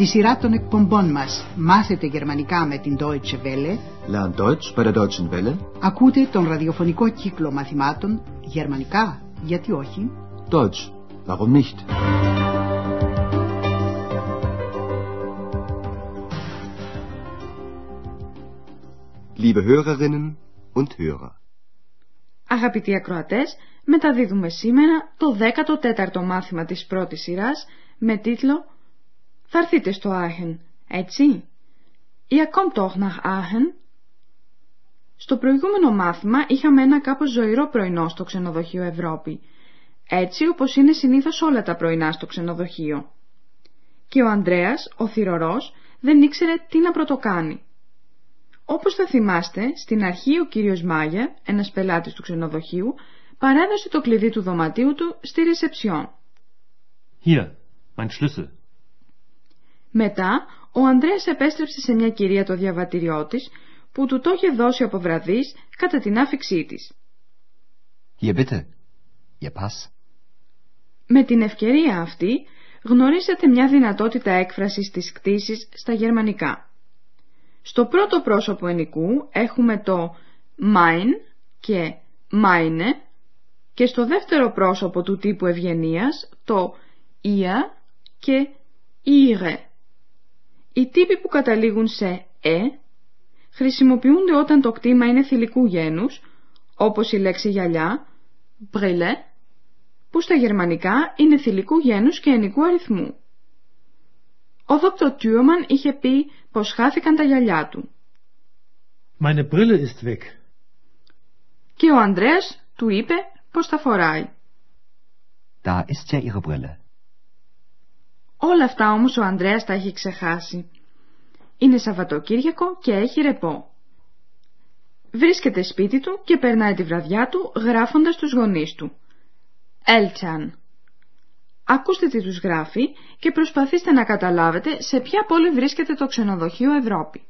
Στη σειρά των εκπομπών μας «Μάθετε γερμανικά με την Deutsche Welle» Lern Deutsch bei der Deutschen Welle. ακούτε τον ραδιοφωνικό κύκλο μαθημάτων «Γερμανικά, γιατί όχι» Deutsch, warum nicht? Liebe Hörerinnen und Hörer. Αγαπητοί ακροατές, μεταδίδουμε σήμερα το 14ο μάθημα της πρώτης σειράς με τίτλο «Θα έρθετε στο Άχεν, έτσι» «Ihr kommt doch nach Aachen» Στο προηγούμενο μάθημα είχαμε ένα κάπως ζωηρό πρωινό στο ξενοδοχείο Ευρώπη, έτσι όπως είναι συνήθως όλα τα πρωινά στο ξενοδοχείο. Και ο Ανδρέας, ο θυρωρός, δεν ήξερε τι να πρωτοκάνει. Όπως θα θυμάστε, στην αρχή ο κύριος Μάγια, ένας πελάτης του ξενοδοχείου, παρέδωσε το κλειδί του δωματίου του στη ρεσεψιόν. Hier, mein Schlüssel. Μετά, ο Ανδρέας επέστρεψε σε μια κυρία το διαβατηριό της, που του το είχε δώσει από βραδείς κατά την άφηξή της. Hier bitte. Ihr Pass. Με την ευκαιρία αυτή, γνωρίσατε μια δυνατότητα έκφρασης της κτήσης στα γερμανικά. Στο πρώτο πρόσωπο ενικού έχουμε το mein και meine και στο δεύτερο πρόσωπο του τύπου ευγενίας το ihr και ihre. Οι τύποι που καταλήγουν σε ε χρησιμοποιούνται όταν το κτήμα είναι θηλυκού γένους, όπως η λέξη γυαλιά, brille, που στα γερμανικά είναι θηλυκού γένους και ενικού αριθμού. Ο Δόκτωρ Τιούμαν είχε πει πως χάθηκαν τα γυαλιά του Meine Brille ist weg. και ο Ανδρέας του είπε πως τα φοράει. Da ist ja Ihre Brille. Όλα αυτά όμως ο Ανδρέας τα έχει ξεχάσει. Είναι Σαββατοκύριακο και έχει ρεπό. Βρίσκεται σπίτι του και περνάει τη βραδιά του γράφοντας τους γονείς του. Έλτσαν. Ακούστε τι τους γράφει και προσπαθήστε να καταλάβετε σε ποια πόλη βρίσκεται το ξενοδοχείο Ευρώπη.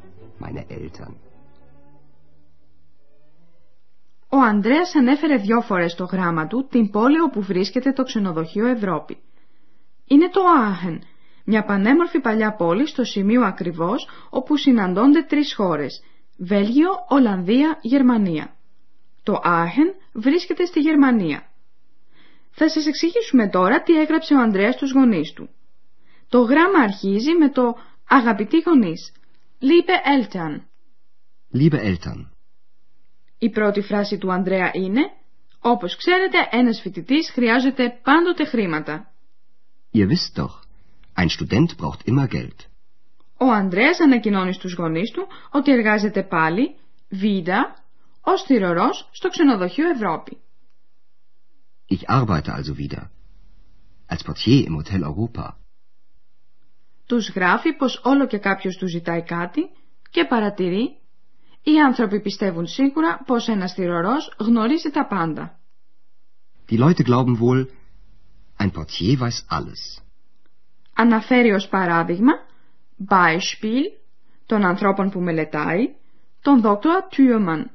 Meine Eltern. Ο Ανδρέας ανέφερε δυο φορές στο γράμμα του την πόλη όπου βρίσκεται το ξενοδοχείο Ευρώπη. Είναι το Άχεν, μια πανέμορφη παλιά πόλη στο σημείο ακριβώς όπου συναντώνται τρεις χώρες, Βέλγιο, Ολλανδία, Γερμανία. Το Άχεν βρίσκεται στη Γερμανία. Θα σας εξηγήσουμε τώρα τι έγραψε ο Ανδρέας στους γονείς του. Το γράμμα αρχίζει με το «Αγαπητοί γονείς», «Liebe Eltern». Liebe Eltern, Η πρώτη φράση του Ανδρέα είναι «Όπως ξέρετε, ένας φοιτητής χρειάζεται πάντοτε χρήματα». ihr wisst doch, ein Student braucht immer Geld. Ο Ανδρέας ανακοινώνει στους γονείς του ότι εργάζεται πάλι, βίδα, ως θηρορός στο ξενοδοχείο Ευρώπη. Ich arbeite also wieder. Als Portier im Hotel Europa. Τους γράφει πως όλο και κάποιος του ζητάει κάτι και παρατηρεί οι άνθρωποι πιστεύουν σίγουρα πως ένας θηρορός γνωρίζει τα πάντα. Die Leute glauben wohl, ein Portier weiß alles. Αναφέρει ως παράδειγμα Beispiel των ανθρώπων που μελετάει τον δόκτωρα Thürmann.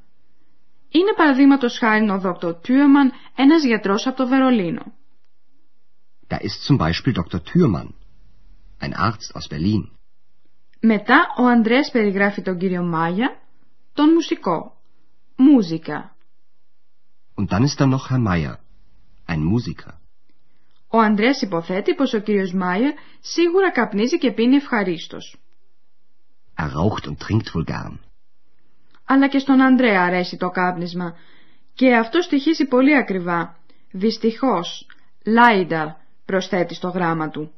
Είναι παραδείγματος χάρη ο δόκτωρ Thürmann ένας γιατρός από το Βερολίνο. Da ist zum Beispiel Dr. Thürmann, ein Arzt aus Berlin. Μετά ο Ανδρέας περιγράφει τον κύριο Μάγια, τον μουσικό. Μούζικα. Und dann ist da noch Herr Meier, ein Musiker. Ο Ανδρέας υποθέτει πως ο κύριος Μάιερ σίγουρα καπνίζει και πίνει ευχαρίστως. Er raucht und trinkt wohl gern. Αλλά και στον Ανδρέα αρέσει το κάπνισμα και αυτό στοιχίζει πολύ ακριβά. Δυστυχώς, leider, προσθέτει στο γράμμα του.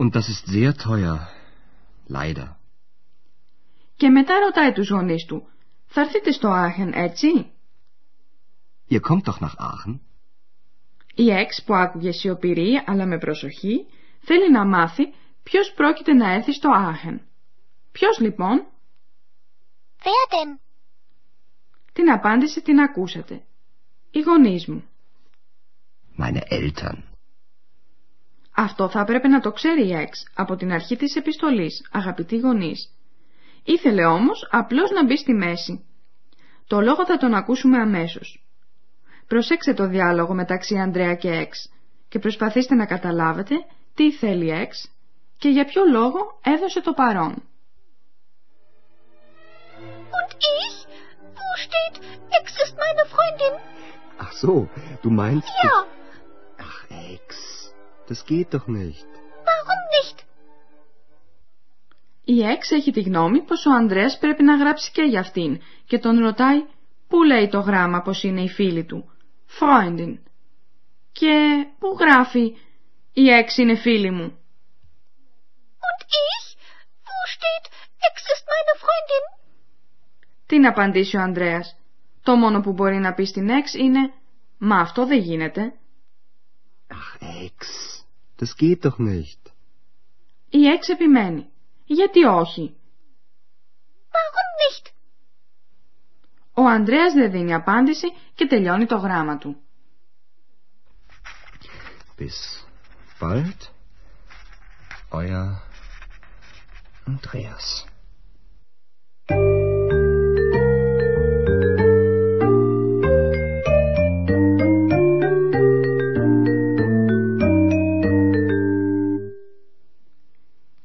Und das ist sehr teuer. Leider. Και μετά ρωτάει τους γονείς του, θα έρθετε στο Άχεν έτσι; Ihr kommt doch nach Aachen. Η Εξ που άκουγε σιωπηρή αλλά με προσοχή θέλει να μάθει ποιος πρόκειται να έρθει στο Άχεν. Ποιος λοιπόν; Wer denn? Την απάντηση την ακούσατε. Οι γονείς μου. Meine Eltern. Αυτό θα έπρεπε να το ξέρει η Εξ από την αρχή της επιστολής, αγαπητοί γονείς. Ήθελε όμως απλώς να μπει στη μέση. Το λόγο θα τον ακούσουμε αμέσως. Προσέξτε το διάλογο μεταξύ Ανδρέα και Εξ και προσπαθήστε να καταλάβετε τι θέλει Εξ και για ποιο λόγο έδωσε το παρόν. Und ich? Wo steht, Ex ist meine Freundin? Ach so, du meinst... Ja, Ach, Ex, das geht doch nicht. warum nicht? Η Εξ έχει τη γνώμη πως ο Ανδρέας πρέπει να γράψει και για αυτήν και τον ρωτάει πού λέει το γράμμα πως είναι η φίλη του; Freundin. Και πού γράφει η Εξ είναι φίλη μου. Und ich? Wo steht, Ex ist meine Freundin? Τι να απαντήσει ο Ανδρέας. Το μόνο που μπορεί να πει στην Εξ είναι «Μα αυτό δεν γίνεται». Ach, Ex, das geht doch nicht. Η Εξ επιμένει. Γιατί όχι; Warum nicht? Ο Ανδρέας δεν δίνει απάντηση και τελειώνει το γράμμα του. Bis bald. Euer Andreas.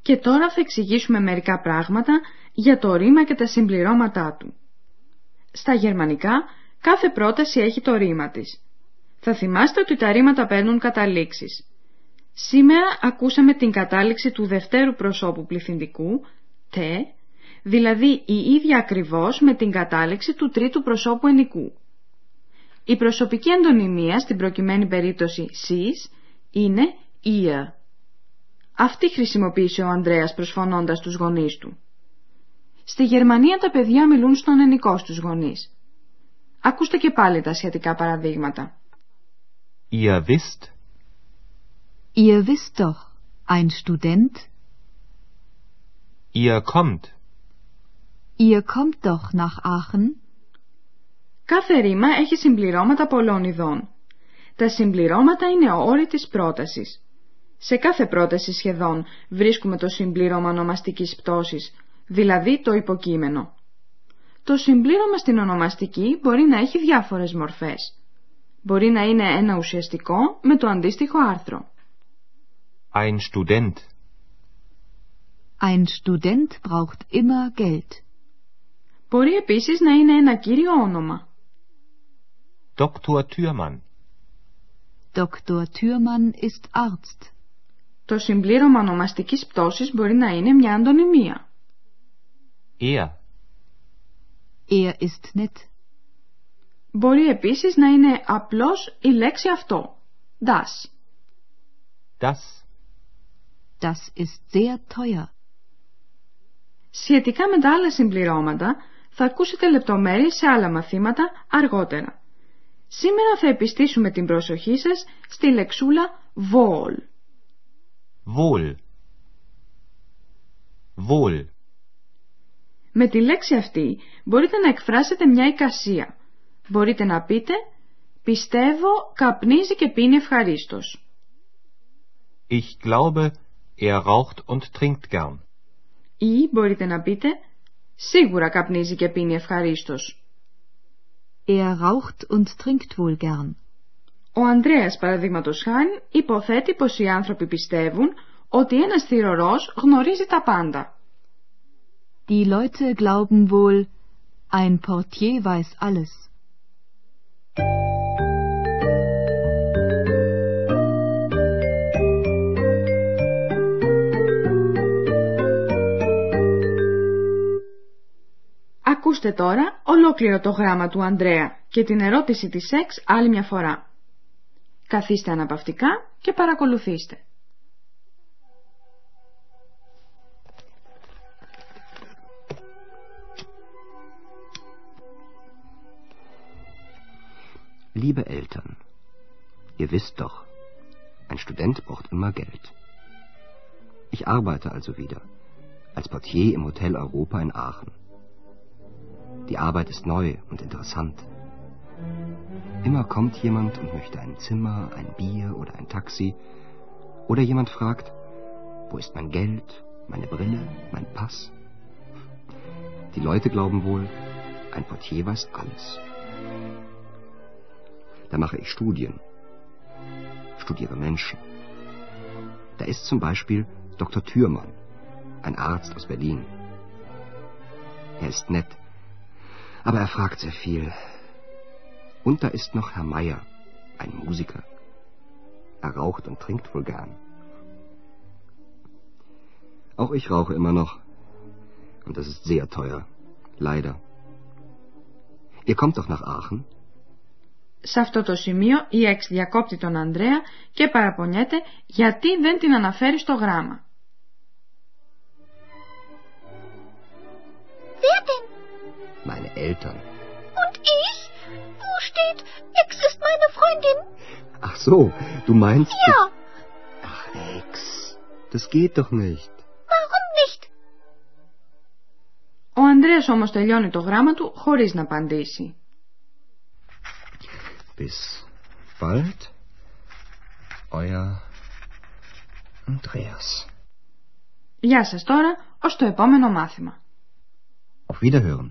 Και τώρα θα εξηγήσουμε μερικά πράγματα για το ρήμα και τα συμπληρώματά του. Στα γερμανικά κάθε πρόταση έχει το ρήμα της. Θα θυμάστε ότι τα ρήματα παίρνουν καταλήξεις. Σήμερα ακούσαμε την κατάληξη του δευτέρου προσώπου πληθυντικού, τε, δηλαδή η ίδια ακριβώς με την κατάληξη του τρίτου προσώπου ενικού. Η προσωπική αντωνυμία στην προκειμένη περίπτωση σεις είναι ihr. Αυτή χρησιμοποίησε ο Ανδρέας προσφωνώντας τους γονείς του. Στη Γερμανία τα παιδιά μιλούν στον ενικό στους γονείς. Ακούστε και πάλι τα σχετικά παραδείγματα. Ihr wisst, Ihr wisst doch, ein Student, ihr kommt, ihr kommt doch nach Aachen, Κάθε ρήμα έχει συμπληρώματα πολλών ειδών. Τα συμπληρώματα είναι όροι της πρότασης. Σε κάθε πρόταση σχεδόν βρίσκουμε το συμπλήρωμα ονομαστικής πτώσης, δηλαδή το υποκείμενο. Το συμπλήρωμα στην ονομαστική μπορεί να έχει διάφορες μορφές. Μπορεί να είναι ένα ουσιαστικό με το αντίστοιχο άρθρο. ein Student, ein Student braucht immer Geld. Μπορεί επίσης να είναι ένα κύριο όνομα. Dr. Thürmann, Dr. Thürmann ist Arzt. Το συμπλήρωμα ονομαστικής πτώσης μπορεί να είναι μια αντωνυμία. er, Er ist nett. Μπορεί επίσης να είναι απλώς η λέξη αυτό. Das. das, Das ist sehr teuer. Σχετικά με τα άλλα συμπληρώματα θα ακούσετε λεπτομέρειες σε άλλα μαθήματα αργότερα. Σήμερα θα επιστήσουμε την προσοχή σας στη λεξούλα wohl. Wohl, wohl, Με τη λέξη αυτή μπορείτε να εκφράσετε μια εικασία. Μπορείτε να πείτε «Πιστεύω καπνίζει και πίνει ευχαρίστως». ich glaube, er raucht und trinkt gern. Ή μπορείτε να πείτε «Σίγουρα καπνίζει και πίνει ευχαρίστως». Er raucht und trinkt wohl gern. Ο Ανδρέας παραδείγματος χάρη υποθέτει πως οι άνθρωποι πιστεύουν ότι ένας θηρορός γνωρίζει τα πάντα. Die Leute glauben wohl, Ein Portier weiß alles. Ακούστε τώρα ολόκληρο το γράμμα του Ανδρέα και την ερώτηση της σεξ άλλη μια φορά. Καθίστε αναπαυτικά και παρακολουθήστε. Liebe Eltern, ihr wisst doch, ein Student braucht immer Geld. Ich arbeite also wieder als Portier im Hotel Europa in Aachen. Die Arbeit ist neu und interessant. Immer kommt jemand und möchte ein Zimmer, ein Bier oder ein Taxi. Oder jemand fragt, wo ist mein Geld, meine Brille, mein Pass? Die Leute glauben wohl, ein Portier weiß alles. Da mache ich Studien, studiere Menschen. Da ist zum Beispiel Dr. Thürmann, ein Arzt aus Berlin. Er ist nett, aber er fragt sehr viel. Und da ist noch Herr Meier, ein Musiker. Er raucht und trinkt wohl gern. Auch ich rauche immer noch. Und das ist sehr teuer. Leider. Ihr kommt doch nach Aachen? Σε αυτό το σημείο η Εξ διακόπτει τον Ανδρέα και παραπονιέται γιατί δεν την αναφέρει στο γράμμα. Wer denn? Meine Eltern. Und ich? Wo steht, Ex ist meine Freundin? Ach so, du meinst... Ja. Ach, Ex, das geht doch nicht. Warum nicht? Ο Ανδρέας όμως τελειώνει το γράμμα του χωρίς να απαντήσει. Bis bald, euer Andreas. Γεια σας τώρα, ως το επόμενο μάθημα. Auf Wiederhören.